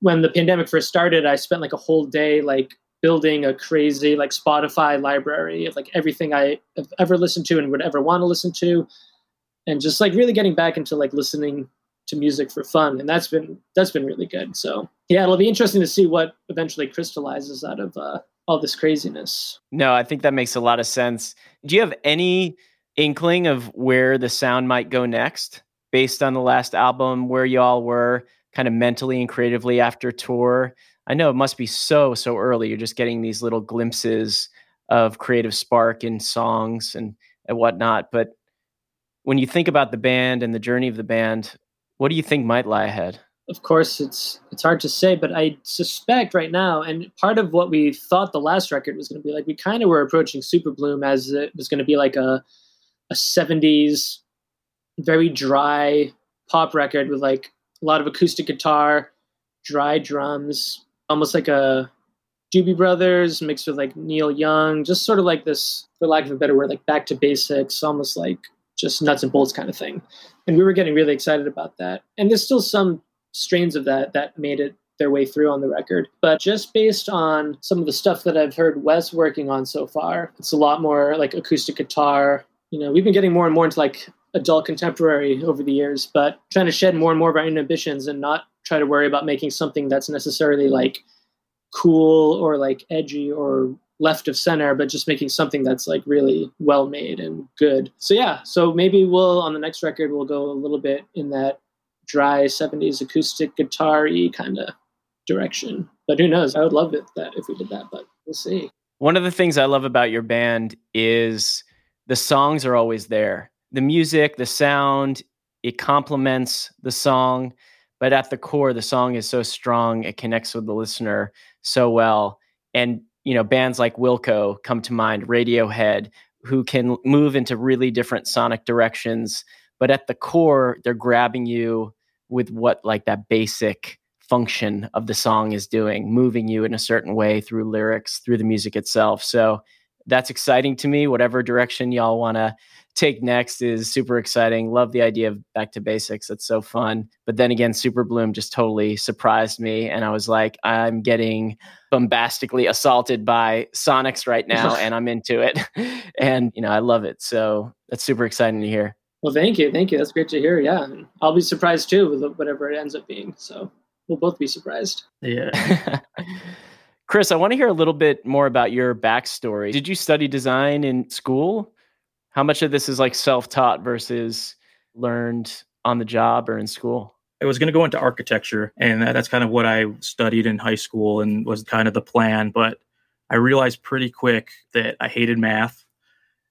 When the pandemic first started, I spent like a whole day like building a crazy like Spotify library of like everything I have ever listened to and would ever want to listen to, and just like really getting back into like listening to music for fun, and that's been that's been really good. So yeah, it'll be interesting to see what eventually crystallizes out of uh, all this craziness. No, I think that makes a lot of sense. Do you have any inkling of where the sound might go next, based on the last album, where y'all were kind of mentally and creatively after tour? I know it must be so so early. You're just getting these little glimpses of creative spark in songs and and whatnot, but when you think about the band and the journey of the band, what do you think might lie ahead? Of course, it's it's hard to say, but I suspect right now, and part of what we thought the last record was going to be like, we kind of were approaching Super Bloom as it was going to be like a a '70s, very dry pop record with like a lot of acoustic guitar, dry drums, almost like a Doobie Brothers mixed with like Neil Young, just sort of like this, for lack of a better word, like back to basics, almost like just nuts and bolts kind of thing. And we were getting really excited about that. And there's still some strains of that that made it their way through on the record. But just based on some of the stuff that I've heard Wes working on so far, it's a lot more like acoustic guitar. You know, we've been getting more and more into like adult contemporary over the years, but trying to shed more and more of our inhibitions and not try to worry about making something that's necessarily like cool or like edgy or left of center, but just making something that's like really well made and good. So yeah, so maybe we'll on the next record we'll go a little bit in that dry 70s acoustic guitar-y kind of direction. But who knows? I would love it that if we did that, but we'll see. One of the things I love about your band is the songs are always there. The music, the sound, it complements the song, but at the core the song is so strong, it connects with the listener so well. And you know, bands like Wilco come to mind, Radiohead, who can move into really different sonic directions, but at the core, they're grabbing you with what like that basic function of the song is doing, moving you in a certain way through lyrics, through the music itself. So that's exciting to me. Whatever direction y'all want to take next is super exciting. Love the idea of back to basics. That's so fun. But then again, Super Bloom just totally surprised me. And I was like, I'm getting bombastically assaulted by Sonics right [laughs] now, and I'm into it. [laughs] and, you know, I love it. So that's super exciting to hear. Well, thank you. Thank you. That's great to hear. Yeah. I'll be surprised too with whatever it ends up being. So we'll both be surprised. Yeah. [laughs] Chris, I want to hear a little bit more about your backstory. Did you study design in school? How much of this is like self taught versus learned on the job or in school? I was going to go into architecture, and that's kind of what I studied in high school and was kind of the plan. But I realized pretty quick that I hated math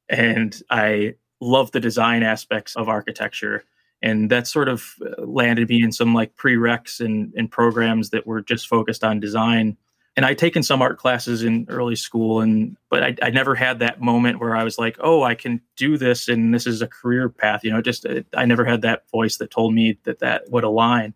and I loved the design aspects of architecture. And that sort of landed me in some like prereqs and, and programs that were just focused on design and I'd taken some art classes in early school, and but I, I never had that moment where I was like, oh, I can do this, and this is a career path. You know, just it, I never had that voice that told me that that would align.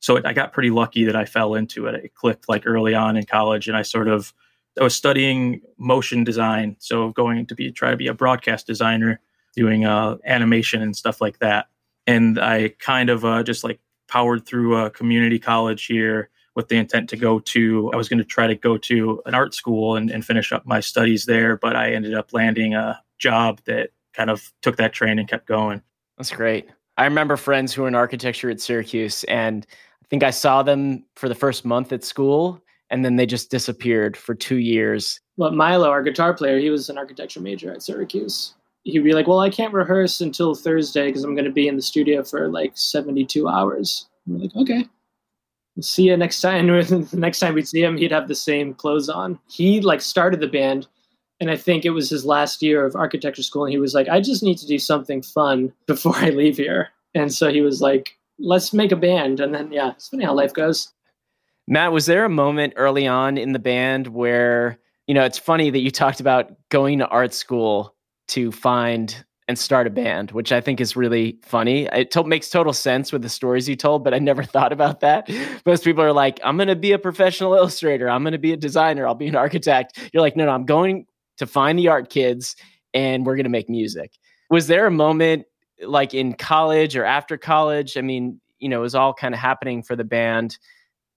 So it, I got pretty lucky that I fell into it. It clicked like early on in college, and I sort of I was studying motion design, so going to be try to be a broadcast designer, doing uh, animation and stuff like that. And I kind of uh, just like powered through a community college here with the intent to go to, I was going to try to go to an art school and, and finish up my studies there, but I ended up landing a job that kind of took that train and kept going. That's great. I remember friends who were in architecture at Syracuse, and I think I saw them for the first month at school, and then they just disappeared for two years. Well, Milo, our guitar player, he was an architecture major at Syracuse. He'd be like, Well, I can't rehearse until Thursday because I'm going to be in the studio for like 72 hours. And we're like, Okay see you next time. the [laughs] next time we'd see him, he'd have the same clothes on. He like started the band, and I think it was his last year of architecture school, and he was like, I just need to do something fun [laughs] before I leave here. And so he was like, let's make a band. And then yeah, it's funny how life goes. Matt, was there a moment early on in the band where you know it's funny that you talked about going to art school to find and start a band, which I think is really funny. It to- makes total sense with the stories you told, but I never [laughs] thought about that. Most people are like, I'm going to be a professional illustrator. I'm going to be a designer. I'll be an architect. You're like, no, no, I'm going to find the art kids and we're going to make music. Was there a moment like in college or after college? I mean, you know, it was all kind of happening for the band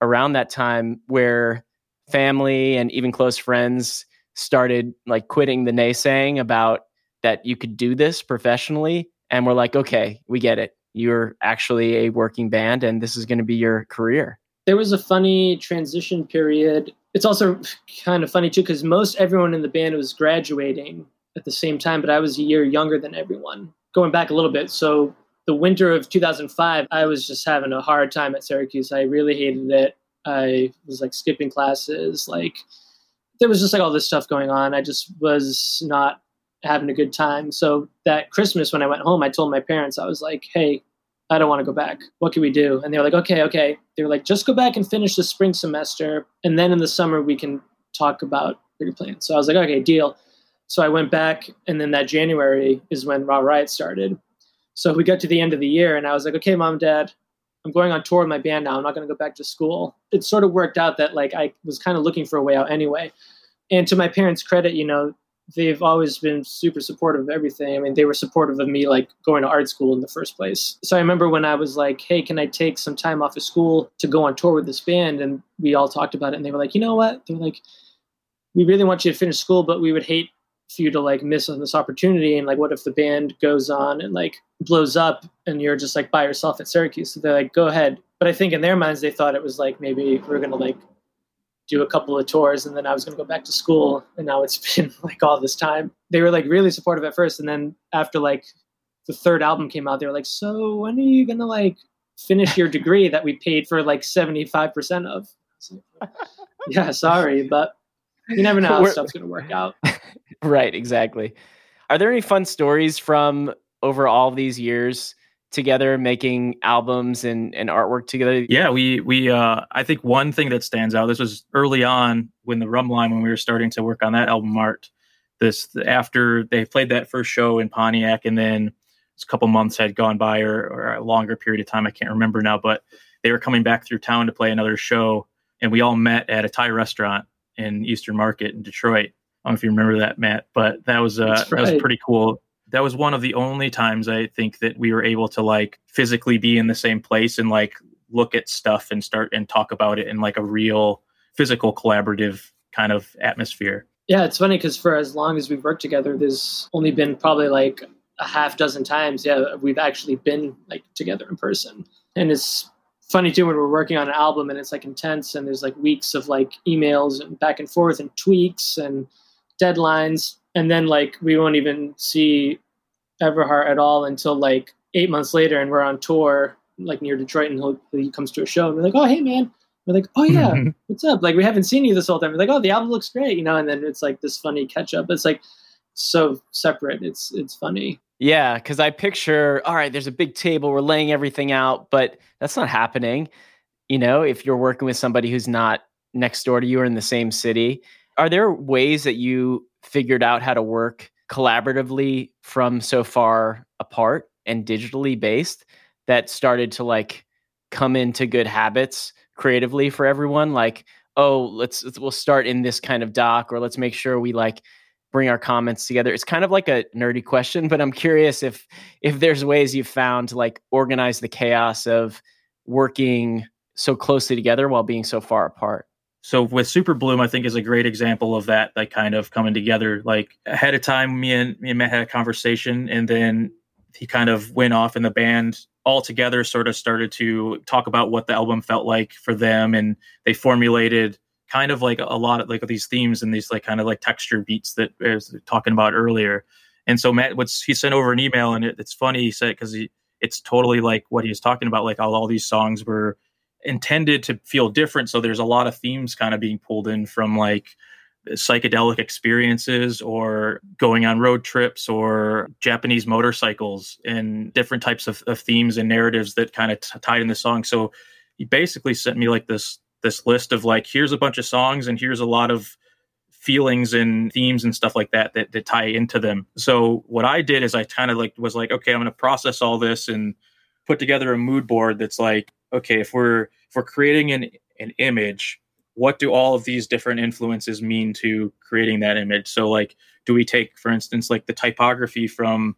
around that time where family and even close friends started like quitting the naysaying about that you could do this professionally and we're like okay we get it. You're actually a working band and this is going to be your career. There was a funny transition period. It's also kind of funny too because most everyone in the band was graduating at the same time but i was a year younger than everyone. Going back a little bit so the winter of 2005 i was just having a hard time at syracuse. I really hated it. I was like skipping classes like there was just like all this stuff going on. I just was not having a good time. So that Christmas when I went home, I told my parents, I was like, hey, I don't want to go back. What can we do? And they were like, okay, okay. They were like, just go back and finish the spring semester. And then in the summer, we can talk about your plans. So I was like, okay, deal. So I went back. And then that January is when Raw Riot started. So we got to the end of the year and I was like, okay, mom, dad, I'm going on tour with my band now. I'm not going to go back to school. It sort of worked out that like I was kind of looking for a way out anyway. And to my parents' credit, you know, they've always been super supportive of everything. I mean, they were supportive of me like going to art school in the first place. So I remember when I was like, "Hey, can I take some time off of school to go on tour with this band?" and we all talked about it and they were like, "You know what?" They're like, "We really want you to finish school, but we would hate for you to like miss on this opportunity and like what if the band goes on and like blows up and you're just like by yourself at Syracuse?" So they're like, "Go ahead." But I think in their minds they thought it was like maybe we're going to like do a couple of tours and then I was going to go back to school and now it's [laughs] been like all this time. They were like really supportive at first and then after like the third album came out they were like so when are you going to like finish your degree that we paid for like 75% of? Like, [laughs] yeah, sorry, but you never know how stuff's going to work out. [laughs] right, exactly. Are there any fun stories from over all these years together making albums and, and artwork together? Yeah we we uh i think one thing that stands out this was early on when the Rhumb Line when we were starting to work on that album art this after they played that first show in pontiac and then a couple months had gone by or, or a longer period of time i can't remember now but they were coming back through town to play another show and we all met at a thai restaurant in eastern market in detroit. I don't know if you remember that, Matt, but that was uh, right. that was pretty cool that was one of the only times I think that we were able to like physically be in the same place and like look at stuff and start and talk about it in like a real physical collaborative kind of atmosphere. Yeah, it's funny because for as long as we've worked together, there's only been probably like a half dozen times, yeah, we've actually been like together in person. And it's funny too when we're working on an album and it's like intense and there's like weeks of like emails and back and forth and tweaks and deadlines and then like we won't even see Everhart at all until like eight months later and we're on tour like near Detroit and he comes to a show and we're like oh hey man. We're like oh yeah. [laughs] What's up? Like we haven't seen you this whole time. We're like oh the album looks great you know and then it's like this funny catch up it's like so separate. It's it's funny. Yeah, because I picture, all right, there's a big table, we're laying everything out, but that's not happening. You know, if you're working with somebody who's not next door to you or in the same city, are there ways that you figured out how to work collaboratively from so far apart and digitally based that started to like come into good habits creatively for everyone? Like, oh, let's, let's we'll start in this kind of doc, or let's make sure we like bring our comments together. It's kind of like a nerdy question, but I'm curious if if there's ways you've found to like organize the chaos of working so closely together while being so far apart. So with Super Bloom, I think is a great example of that, like kind of coming together. Like ahead of time, me and me and Matt had a conversation, and then he kind of went off, and the band all together sort of started to talk about what the album felt like for them, and they formulated kind of like a lot of like these themes and these like kind of like texture beats that I was talking about earlier. And so Matt, what's he sent over an email and it, it's funny he said because he it's totally like what he was talking about, like all, all these songs were intended to feel different. So there's a lot of themes kind of being pulled in from like psychedelic experiences or going on road trips or Japanese motorcycles and different types of, of themes and narratives that kind of t- tied in the song. So he basically sent me like this this list of like here's a bunch of songs and here's a lot of feelings and themes and stuff like that that, that tie into them. So what I did is I kind of like was like, okay, I'm going to process all this and put together a mood board that's like, okay, if we're if we're creating an an image, what do all of these different influences mean to creating that image? So like, do we take, for instance, like the typography from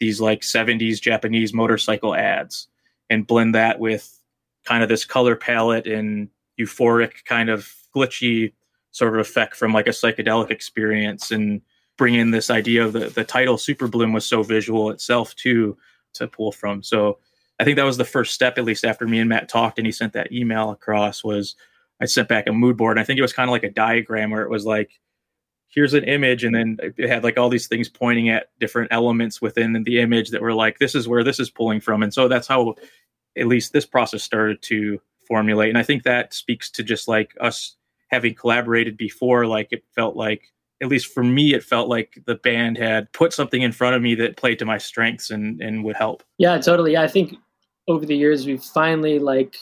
these like 70s Japanese motorcycle ads and blend that with kind of this color palette and euphoric kind of glitchy sort of effect from like a psychedelic experience and bring in this idea of the, the title super bloom was so visual itself too to pull from so i think that was the first step at least after me and matt talked and he sent that email across was i sent back a mood board and i think it was kind of like a diagram where it was like here's an image and then it had like all these things pointing at different elements within the image that were like this is where this is pulling from and so that's how at least this process started to formulate. And I think that speaks to just like us having collaborated before. Like it felt like, at least for me, it felt like the band had put something in front of me that played to my strengths and, and would help. Yeah, totally. I think over the years, we've finally like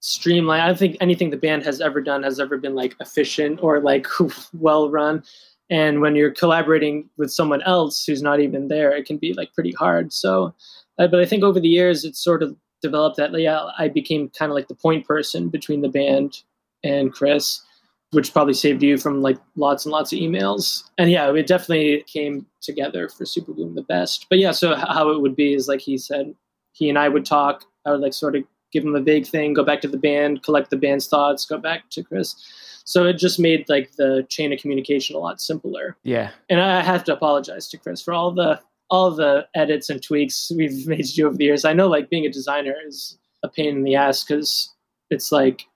streamlined. I don't think anything the band has ever done has ever been like efficient or like [laughs] well run. And when you're collaborating with someone else who's not even there, it can be like pretty hard. So, uh, but I think over the years, it's sort of developed that yeah i became kind of like the point person between the band and chris which probably saved you from like lots and lots of emails and yeah it definitely came together for super bloom the best but yeah so how it would be is like he said he and i would talk i would like sort of give him a big thing go back to the band collect the band's thoughts go back to chris so it just made like the chain of communication a lot simpler yeah and i have to apologize to chris for all the all the edits and tweaks we've [laughs] made to you over the years. I know like being a designer is a pain in the ass because it's like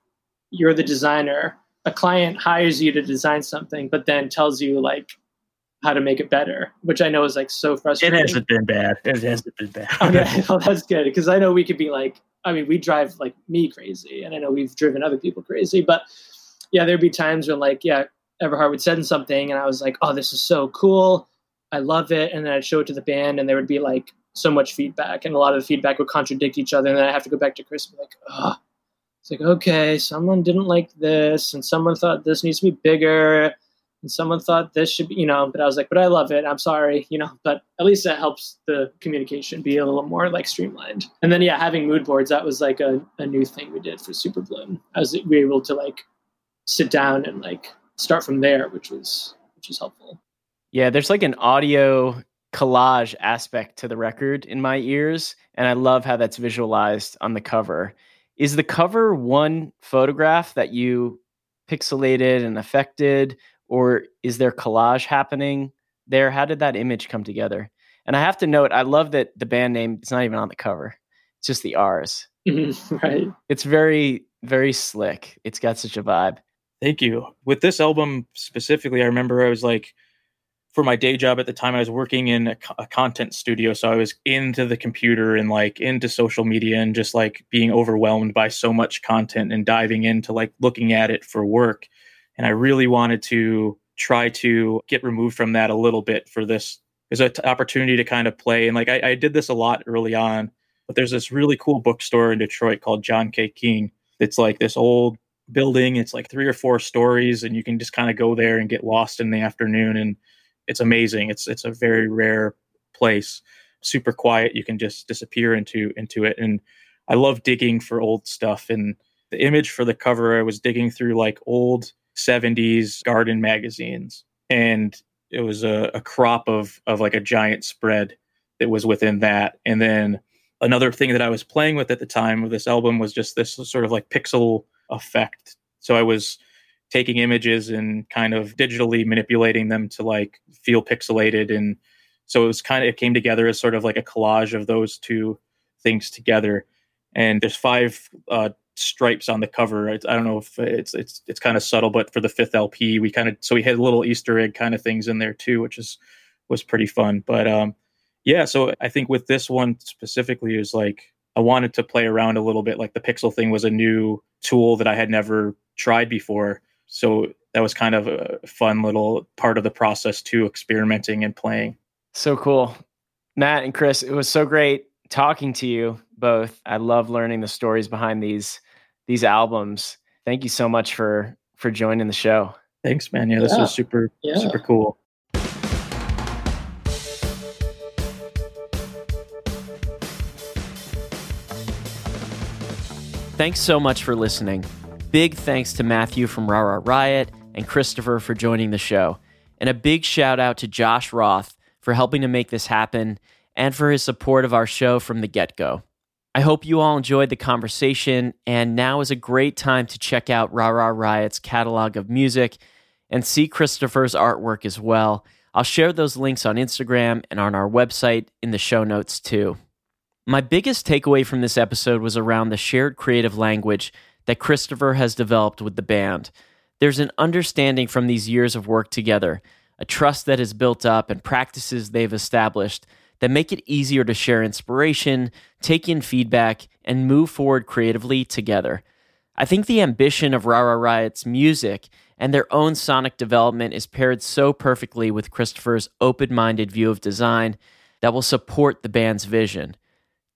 you're the designer. A client hires you to design something, but then tells you like how to make it better, which I know is like so frustrating. It hasn't been bad. It hasn't been bad. okay, [laughs] well that's good because I know we could be like, I mean, we drive like me crazy, and I know we've driven other people crazy, but yeah, there'd be times when like, yeah, Everhart would send something, and I was like, oh, this is so cool I love it, and then I'd show it to the band, and there would be like so much feedback, and a lot of the feedback would contradict each other, and then I have to go back to Chris and be like, oh, it's like okay, someone didn't like this, and someone thought this needs to be bigger, and someone thought this should be, you know. But I was like, but I love it. I'm sorry, you know. But at least that helps the communication be a little more like streamlined. And then yeah, having mood boards that was like a, a new thing we did for Super Bloom. I was we were able to like sit down and like start from there, which was which was helpful. Yeah, there's like an audio collage aspect to the record in my ears, and I love how that's visualized on the cover. Is the cover one photograph that you pixelated and affected, or is there collage happening there? How did that image come together? And I have to note, I love that the band name is not even on the cover; it's just the R's. Mm-hmm, [laughs] right. It's very, very slick. It's got such a vibe. Thank you. With this album specifically, I remember I was like, for my day job at the time, I was working in a, a, content studio. So I was into the computer and like into social media and just like being overwhelmed by so much content and diving into like looking at it for work. And I really wanted to try to get removed from that a little bit for this as an opportunity to kind of play. And like I, I did this a lot early on, but there's this really cool bookstore in Detroit called John K. King. It's like this old building. It's like three or four stories, and you can just kind of go there and get lost in the afternoon. And it's amazing. It's it's a very rare place. Super quiet. You can just disappear into into it. And I love digging for old stuff. And the image for the cover, I was digging through like old 70s garden magazines. And it was a, a crop of of like a giant spread that was within that. And then another thing that I was playing with at the time of this album was just this sort of like pixel effect. So I was taking images and kind of digitally manipulating them to like feel pixelated and so it was kind of it came together as sort of like a collage of those two things together and there's five uh, stripes on the cover I, I, don't know if it's it's it's kind of subtle but for the fifth lp we kind of so we had little easter egg kind of things in there too which is was pretty fun but um yeah so i think with this one specifically is like i wanted to play around a little bit like the pixel thing was a new tool that i had never tried before so that was kind of a fun little part of the process too, experimenting and playing. So cool. Matt and Chris, it was so great talking to you both. I love learning the stories behind these these albums. Thank you so much for for joining the show. Thanks, man. Yeah, this yeah. was super yeah. super cool. Thanks so much for listening. Big thanks to Mathieu from Ra Ra Riot and Christopher for joining the show. And a big shout out to Josh Roth for helping to make this happen and for his support of our show from the get go. I hope you all enjoyed the conversation, and now is a great time to check out Ra Ra Riot's catalog of music and see Christopher's artwork as well. I'll share those links on Instagram and on our website in the show notes too. My biggest takeaway from this episode was around the shared creative language that Christopher has developed with the band. There's an understanding from these years of work together, a trust that has built up, and practices they've established that make it easier to share inspiration, take in feedback, and move forward creatively together. I think the ambition of Ra Ra Riot's music and their own sonic development is paired so perfectly with Christopher's open minded view of design that will support the band's vision.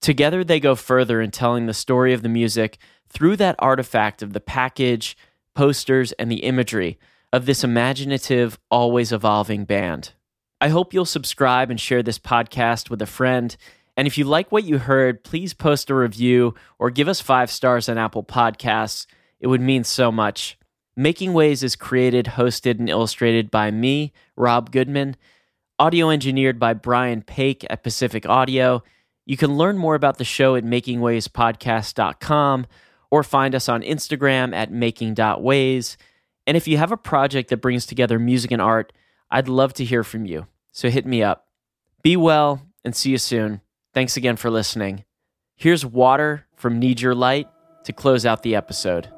Together, they go further in telling the story of the music through that artifact of the package, posters, and the imagery of this imaginative, always evolving band. I hope you'll subscribe and share this podcast with a friend. And if you like what you heard, please post a review or give us five stars on Apple Podcasts. It would mean so much. Making Ways is created, hosted, and illustrated by me, Rob Goodman, audio engineered by Brian Paik at Pacific Audio. You can learn more about the show at makingwayspodcast.com or find us on Instagram at making.ways. And if you have a project that brings together music and art, I'd love to hear from you. So hit me up. Be well and see you soon. Thanks again for listening. Here's Water from Need Your Light to close out the episode.